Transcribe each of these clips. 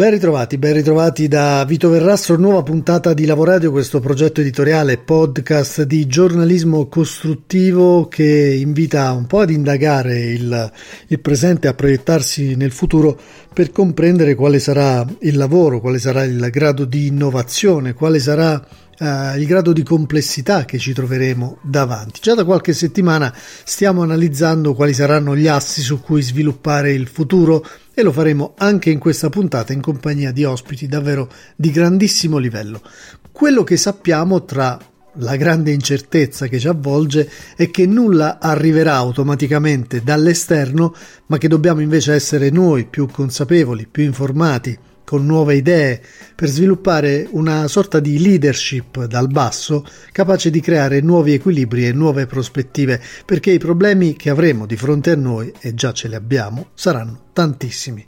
Ben ritrovati, ben ritrovati da Vito Verrastro, nuova puntata di Lavoradio, questo progetto editoriale podcast di giornalismo costruttivo che invita un po' ad indagare il, il presente, a proiettarsi nel futuro per comprendere quale sarà il lavoro, quale sarà il grado di innovazione, quale sarà Uh, il grado di complessità che ci troveremo davanti. Già da qualche settimana stiamo analizzando quali saranno gli assi su cui sviluppare il futuro e lo faremo anche in questa puntata in compagnia di ospiti davvero di grandissimo livello. Quello che sappiamo tra la grande incertezza che ci avvolge è che nulla arriverà automaticamente dall'esterno, ma che dobbiamo invece essere noi più consapevoli, più informati, con nuove idee, per sviluppare una sorta di leadership dal basso capace di creare nuovi equilibri e nuove prospettive, perché i problemi che avremo di fronte a noi, e già ce li abbiamo, saranno tantissimi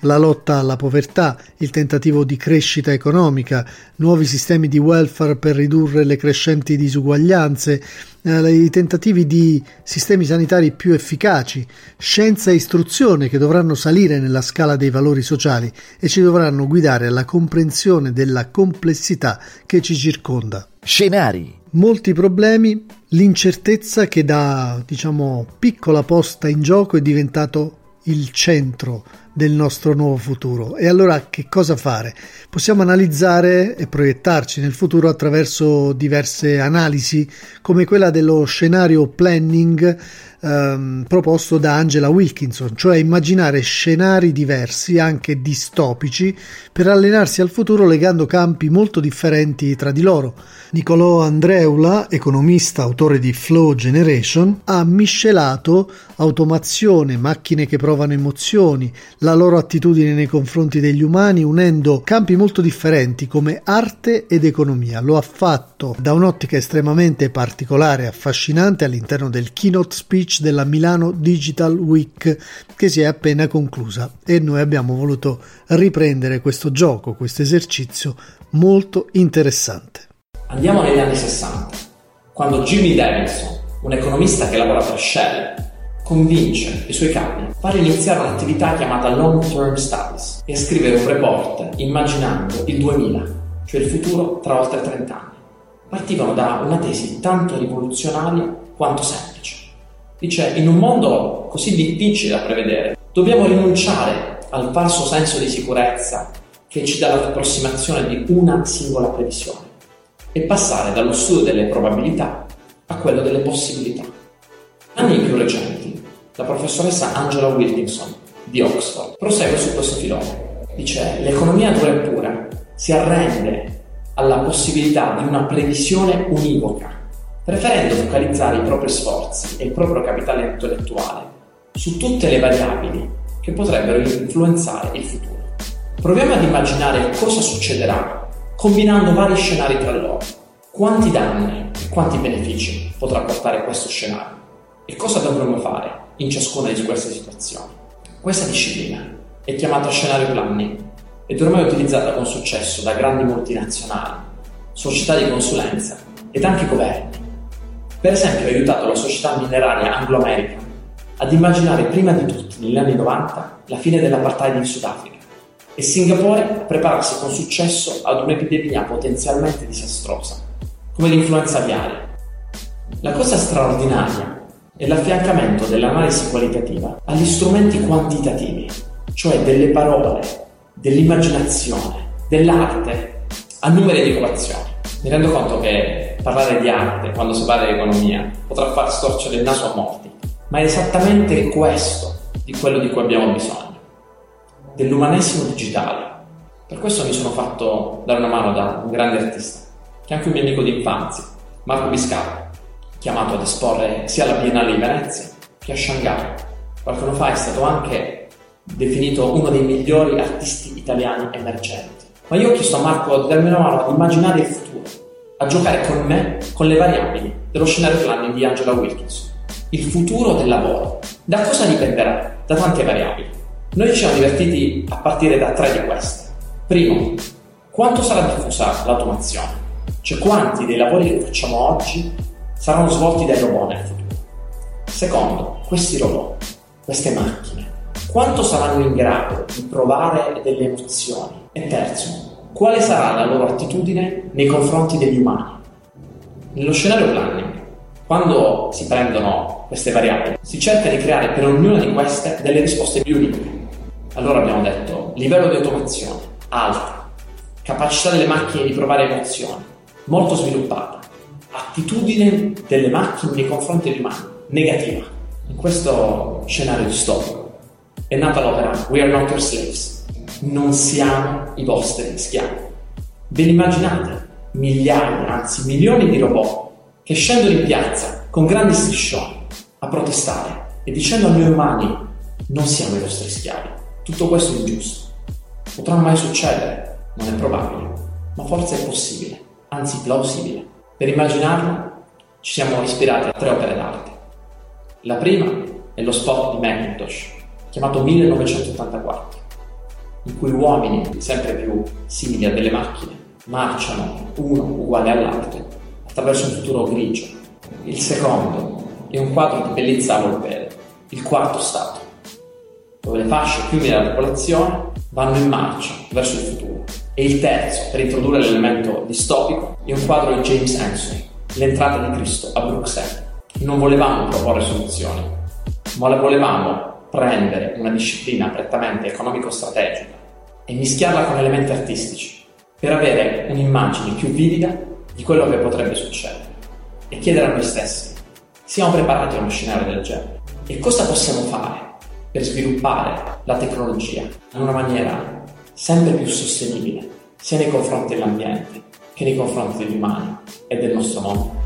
la lotta alla povertà, il tentativo di crescita economica, nuovi sistemi di welfare per ridurre le crescenti disuguaglianze, eh, i tentativi di sistemi sanitari più efficaci, scienza e istruzione che dovranno salire nella scala dei valori sociali e ci dovranno guidare alla comprensione della complessità che ci circonda. Scenari. Molti problemi, l'incertezza che da, diciamo, piccola posta in gioco è diventato il centro del nostro nuovo futuro. E allora che cosa fare? Possiamo analizzare e proiettarci nel futuro attraverso diverse analisi, come quella dello scenario planning ehm, proposto da Angela Wilkinson, cioè immaginare scenari diversi, anche distopici, per allenarsi al futuro legando campi molto differenti tra di loro. Nicolò Andreula, economista, autore di Flow Generation, ha miscelato automazione, macchine che provano emozioni, la loro attitudine nei confronti degli umani, unendo campi molto differenti come arte ed economia. Lo ha fatto da un'ottica estremamente particolare e affascinante all'interno del keynote speech Beach della Milano Digital Week che si è appena conclusa e noi abbiamo voluto riprendere questo gioco, questo esercizio molto interessante. Andiamo negli anni 60, quando Jimmy Davidson, un economista che lavora per Shell, convince i suoi capi a fare iniziare un'attività chiamata Long Term Studies e a scrivere un report immaginando il 2000, cioè il futuro tra oltre 30 anni. Partivano da una tesi tanto rivoluzionaria quanto semplice. Dice, in un mondo così difficile da prevedere, dobbiamo rinunciare al falso senso di sicurezza che ci dà l'approssimazione di una singola previsione e passare dallo studio delle probabilità a quello delle possibilità. Anni più recenti, la professoressa Angela Wilkinson di Oxford prosegue su questo filone. Dice, l'economia dura e pura si arrende alla possibilità di una previsione univoca preferendo focalizzare i propri sforzi e il proprio capitale intellettuale su tutte le variabili che potrebbero influenzare il futuro. Proviamo ad immaginare cosa succederà combinando vari scenari tra loro. Quanti danni e quanti benefici potrà portare questo scenario? E cosa dovremmo fare in ciascuna di queste situazioni? Questa disciplina è chiamata scenario planning ed ormai utilizzata con successo da grandi multinazionali, società di consulenza ed anche governi per esempio ha aiutato la società mineraria Anglo-American ad immaginare prima di tutti negli anni 90 la fine dell'apartheid in Sudafrica e Singapore a prepararsi con successo ad un'epidemia potenzialmente disastrosa, come l'influenza aviaria. La cosa straordinaria è l'affiancamento dell'analisi qualitativa agli strumenti quantitativi, cioè delle parole, dell'immaginazione, dell'arte, a numeri di equazioni. Mi rendo conto che parlare di arte quando si parla di economia potrà far storcere il naso a molti, ma è esattamente questo di quello di cui abbiamo bisogno, dell'umanesimo digitale. Per questo mi sono fatto dare una mano da un grande artista, che è anche un mio amico di infanzia, Marco Biscarro, chiamato ad esporre sia alla Biennale di Venezia che a Shanghai. Qualche anno fa è stato anche definito uno dei migliori artisti italiani emergenti. Ma io ho chiesto a Marco di darmi una mano ad immaginare il futuro a giocare con me con le variabili dello scenario planning di Angela Wilkinson. Il futuro del lavoro. Da cosa dipenderà? Da tante variabili. Noi ci siamo divertiti a partire da tre di queste. Primo, quanto sarà diffusa l'automazione? Cioè quanti dei lavori che facciamo oggi saranno svolti dai robot nel futuro? Secondo, questi robot, queste macchine, quanto saranno in grado di provare delle emozioni? E terzo, quale sarà la loro attitudine nei confronti degli umani? Nello scenario planning, quando si prendono queste variabili, si cerca di creare per ognuna di queste delle risposte più uniche. Allora abbiamo detto livello di automazione alto, capacità delle macchine di provare emozioni molto sviluppata, attitudine delle macchine nei confronti degli umani negativa. In questo scenario distopico è nata l'opera We are not your slaves. Non siamo i vostri schiavi. Ve l'immaginate? Migliaia, anzi milioni di robot che scendono in piazza con grandi striscioni a protestare e dicendo a noi umani non siamo i vostri schiavi. Tutto questo è ingiusto. Potrà mai succedere? Non è probabile, ma forse è possibile, anzi plausibile. Per immaginarlo ci siamo ispirati a tre opere d'arte. La prima è lo spot di Macintosh, chiamato 1984, in cui uomini sempre più simili a delle macchine marciano uno uguale all'altro attraverso un futuro grigio. Il secondo è un quadro di bellezza a volpere, il quarto stato, dove le fasce più della popolazione vanno in marcia verso il futuro. E il terzo, per introdurre l'elemento distopico, è un quadro di James Anson, L'entrata di Cristo a Bruxelles non volevamo proporre soluzioni, ma volevamo prendere una disciplina prettamente economico-strategica e mischiarla con elementi artistici per avere un'immagine più vivida di quello che potrebbe succedere e chiedere a noi stessi, siamo preparati a uno scenario del genere? E cosa possiamo fare per sviluppare la tecnologia in una maniera sempre più sostenibile, sia nei confronti dell'ambiente che nei confronti degli umani e del nostro mondo?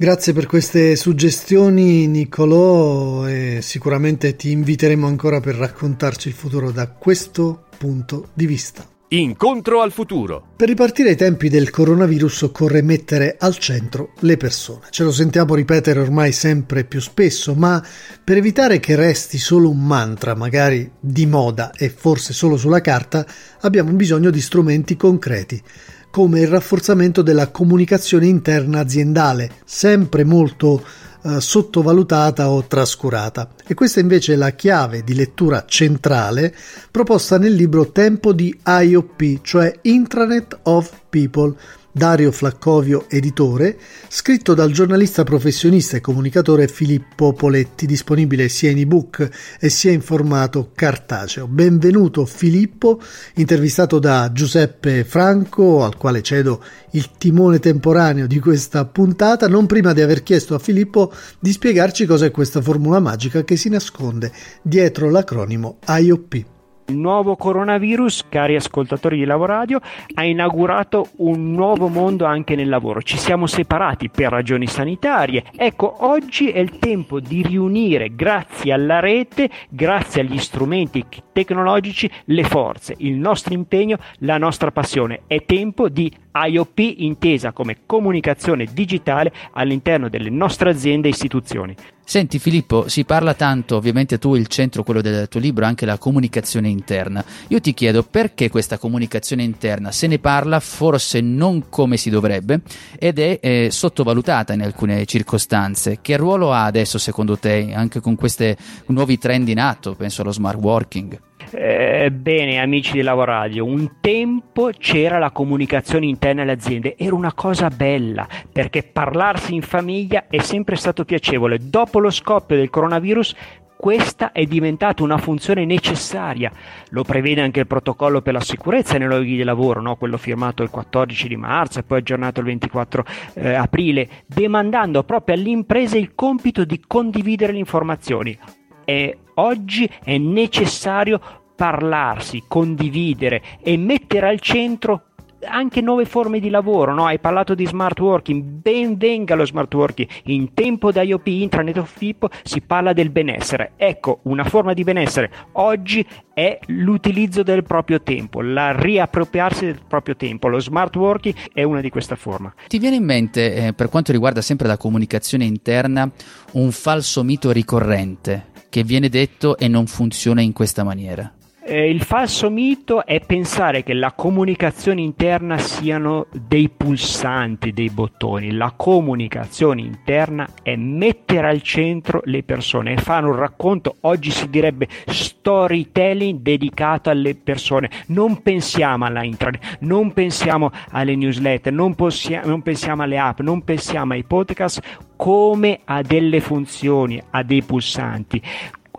Grazie per queste suggestioni Niccolò e sicuramente ti inviteremo ancora per raccontarci il futuro da questo punto di vista. Incontro al futuro. Per ripartire ai tempi del coronavirus occorre mettere al centro le persone. Ce lo sentiamo ripetere ormai sempre più spesso, ma per evitare che resti solo un mantra, magari di moda e forse solo sulla carta, abbiamo bisogno di strumenti concreti come il rafforzamento della comunicazione interna aziendale, sempre molto eh, sottovalutata o trascurata. E questa invece è la chiave di lettura centrale proposta nel libro Tempo di IOP, cioè Intranet of People, Dario Flaccovio, editore, scritto dal giornalista professionista e comunicatore Filippo Poletti, disponibile sia in ebook e sia in formato cartaceo. Benvenuto Filippo, intervistato da Giuseppe Franco, al quale cedo il timone temporaneo di questa puntata, non prima di aver chiesto a Filippo di spiegarci cos'è questa formula magica che si nasconde dietro l'acronimo IOP. Il nuovo coronavirus, cari ascoltatori di Lavoradio, ha inaugurato un nuovo mondo anche nel lavoro. Ci siamo separati per ragioni sanitarie. Ecco, oggi è il tempo di riunire, grazie alla rete, grazie agli strumenti tecnologici, le forze, il nostro impegno, la nostra passione. È tempo di IOP intesa come comunicazione digitale all'interno delle nostre aziende e istituzioni. Senti Filippo, si parla tanto, ovviamente tu il centro, quello del tuo libro, anche la comunicazione interna. Io ti chiedo perché questa comunicazione interna se ne parla forse non come si dovrebbe ed è eh, sottovalutata in alcune circostanze. Che ruolo ha adesso secondo te anche con questi nuovi trend in atto? Penso allo smart working. Eh, bene, amici di Lavoradio, un tempo c'era la comunicazione interna alle aziende, era una cosa bella perché parlarsi in famiglia è sempre stato piacevole. Dopo lo scoppio del coronavirus, questa è diventata una funzione necessaria. Lo prevede anche il protocollo per la sicurezza nei luoghi di lavoro, no? quello firmato il 14 di marzo e poi aggiornato il 24 eh, aprile, demandando proprio alle imprese il compito di condividere le informazioni. E oggi è necessario parlarsi, condividere e mettere al centro anche nuove forme di lavoro, no? hai parlato di smart working, ben venga lo smart working, in tempo da IOP, Intranet of People, si parla del benessere, ecco una forma di benessere. Oggi è l'utilizzo del proprio tempo, la riappropriarsi del proprio tempo, lo smart working è una di queste forme. Ti viene in mente, eh, per quanto riguarda sempre la comunicazione interna, un falso mito ricorrente che viene detto e non funziona in questa maniera? Eh, il falso mito è pensare che la comunicazione interna siano dei pulsanti, dei bottoni. La comunicazione interna è mettere al centro le persone e fare un racconto, oggi si direbbe storytelling dedicato alle persone. Non pensiamo alla intranet, non pensiamo alle newsletter, non, possia- non pensiamo alle app, non pensiamo ai podcast come a delle funzioni, a dei pulsanti.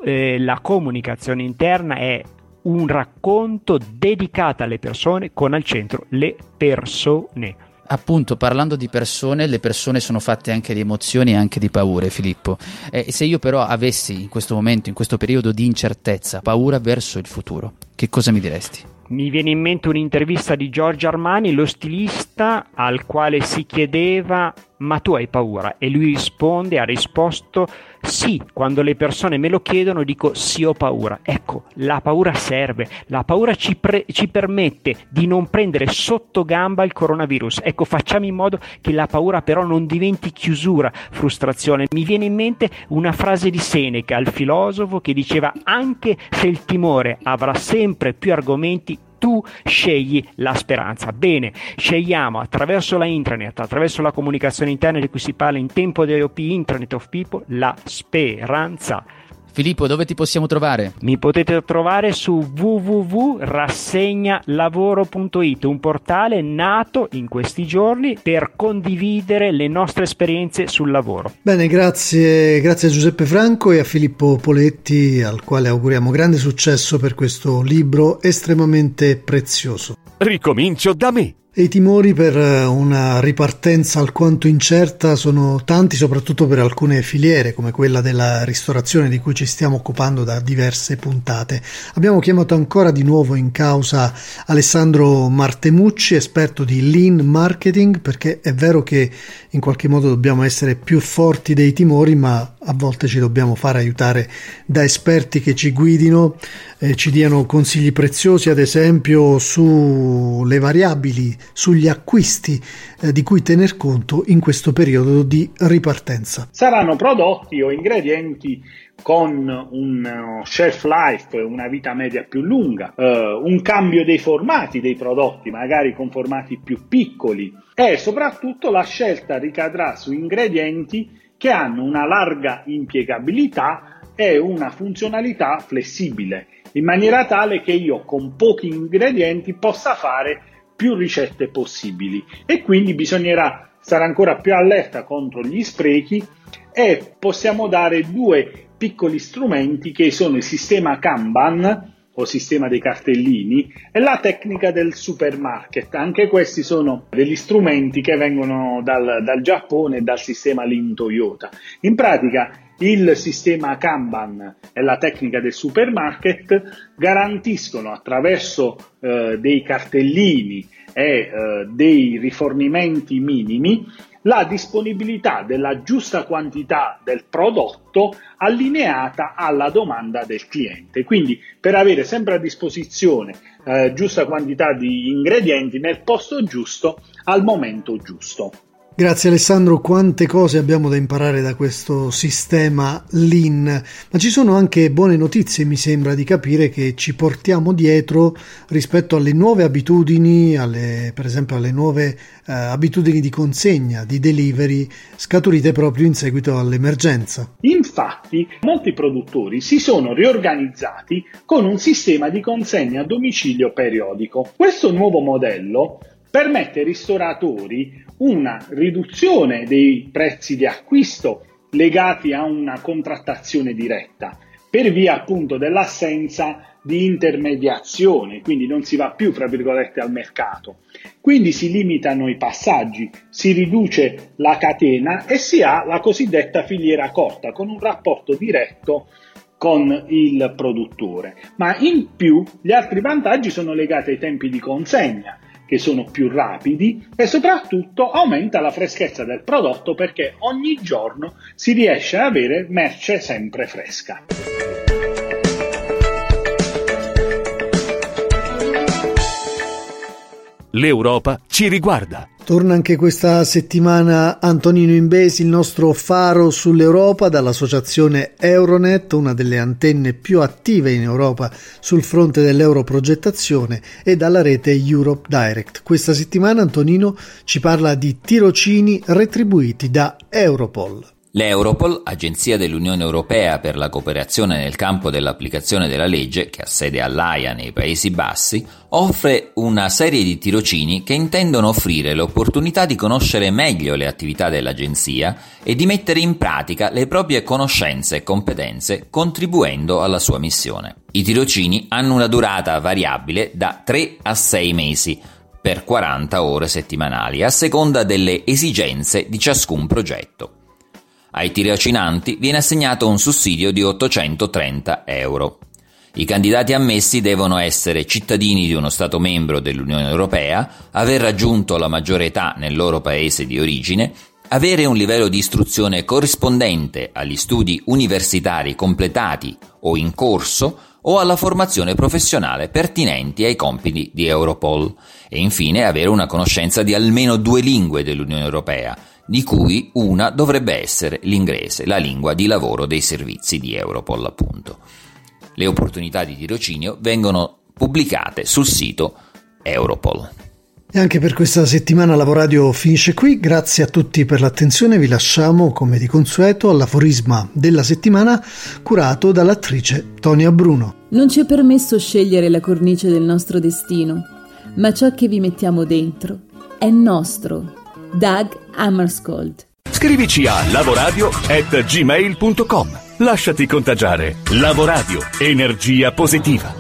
Eh, la comunicazione interna è un racconto dedicato alle persone con al centro le persone. Appunto, parlando di persone, le persone sono fatte anche di emozioni e anche di paure, Filippo. E se io però avessi in questo momento, in questo periodo di incertezza, paura verso il futuro, che cosa mi diresti? Mi viene in mente un'intervista di Giorgio Armani, lo stilista, al quale si chiedeva ma tu hai paura? E lui risponde, ha risposto sì, quando le persone me lo chiedono dico sì ho paura. Ecco, la paura serve, la paura ci, pre- ci permette di non prendere sotto gamba il coronavirus. Ecco, facciamo in modo che la paura però non diventi chiusura, frustrazione. Mi viene in mente una frase di Seneca, il filosofo, che diceva anche se il timore avrà sempre più argomenti, tu scegli la speranza. Bene, scegliamo attraverso la intranet, attraverso la comunicazione interna di cui si parla in tempo di IOP, Internet of People, la speranza. Filippo, dove ti possiamo trovare? Mi potete trovare su www.rassegnalavoro.it, un portale nato in questi giorni per condividere le nostre esperienze sul lavoro. Bene, grazie, grazie a Giuseppe Franco e a Filippo Poletti, al quale auguriamo grande successo per questo libro estremamente prezioso. Ricomincio da me. E I timori per eh, una ripartenza alquanto incerta sono tanti, soprattutto per alcune filiere, come quella della ristorazione di cui ci stiamo occupando da diverse puntate. Abbiamo chiamato ancora di nuovo in causa Alessandro Martemucci, esperto di lean marketing, perché è vero che in qualche modo dobbiamo essere più forti dei timori, ma a volte ci dobbiamo fare aiutare da esperti che ci guidino, eh, ci diano consigli preziosi, ad esempio sulle variabili, sugli acquisti eh, di cui tener conto in questo periodo di ripartenza. Saranno prodotti o ingredienti con un uh, shelf life, una vita media più lunga, uh, un cambio dei formati dei prodotti, magari con formati più piccoli e soprattutto la scelta ricadrà su ingredienti che hanno una larga impiegabilità e una funzionalità flessibile, in maniera tale che io con pochi ingredienti possa fare più ricette possibili e quindi bisognerà stare ancora più allerta contro gli sprechi e possiamo dare due piccoli strumenti che sono il sistema Kanban o sistema dei cartellini e la tecnica del supermarket. Anche questi sono degli strumenti che vengono dal, dal Giappone e dal sistema Lean Toyota. In pratica il sistema Kanban e la tecnica del supermarket garantiscono attraverso eh, dei cartellini e eh, dei rifornimenti minimi la disponibilità della giusta quantità del prodotto allineata alla domanda del cliente. Quindi per avere sempre a disposizione eh, giusta quantità di ingredienti nel posto giusto al momento giusto. Grazie Alessandro, quante cose abbiamo da imparare da questo sistema Lean, ma ci sono anche buone notizie, mi sembra di capire, che ci portiamo dietro rispetto alle nuove abitudini, alle, per esempio alle nuove eh, abitudini di consegna, di delivery, scaturite proprio in seguito all'emergenza. Infatti, molti produttori si sono riorganizzati con un sistema di consegna a domicilio periodico. Questo nuovo modello permette ai ristoratori una riduzione dei prezzi di acquisto legati a una contrattazione diretta per via appunto dell'assenza di intermediazione, quindi non si va più, fra virgolette, al mercato. Quindi si limitano i passaggi, si riduce la catena e si ha la cosiddetta filiera corta con un rapporto diretto con il produttore. Ma in più gli altri vantaggi sono legati ai tempi di consegna che sono più rapidi e soprattutto aumenta la freschezza del prodotto perché ogni giorno si riesce ad avere merce sempre fresca. L'Europa ci riguarda. Torna anche questa settimana Antonino Imbesi, il nostro faro sull'Europa, dall'associazione Euronet, una delle antenne più attive in Europa sul fronte dell'europrogettazione, e dalla rete Europe Direct. Questa settimana Antonino ci parla di tirocini retribuiti da Europol. L'Europol, agenzia dell'Unione Europea per la cooperazione nel campo dell'applicazione della legge, che ha sede all'AIA nei Paesi Bassi, offre una serie di tirocini che intendono offrire l'opportunità di conoscere meglio le attività dell'agenzia e di mettere in pratica le proprie conoscenze e competenze contribuendo alla sua missione. I tirocini hanno una durata variabile da 3 a 6 mesi, per 40 ore settimanali, a seconda delle esigenze di ciascun progetto. Ai tirocinanti viene assegnato un sussidio di 830 euro. I candidati ammessi devono essere cittadini di uno Stato membro dell'Unione Europea, aver raggiunto la maggiore età nel loro paese di origine, avere un livello di istruzione corrispondente agli studi universitari completati o in corso o alla formazione professionale pertinenti ai compiti di Europol e infine avere una conoscenza di almeno due lingue dell'Unione Europea, di cui una dovrebbe essere l'inglese, la lingua di lavoro dei servizi di Europol appunto. Le opportunità di tirocinio vengono pubblicate sul sito Europol. E anche per questa settimana Lavoradio finisce qui, grazie a tutti per l'attenzione, vi lasciamo come di consueto all'aforisma della settimana curato dall'attrice Tonia Bruno. Non ci è permesso scegliere la cornice del nostro destino, ma ciò che vi mettiamo dentro è nostro. Doug Hammarskjöld. Scrivici a lavoradio@gmail.com. Lasciati contagiare. Lavoradio, energia positiva.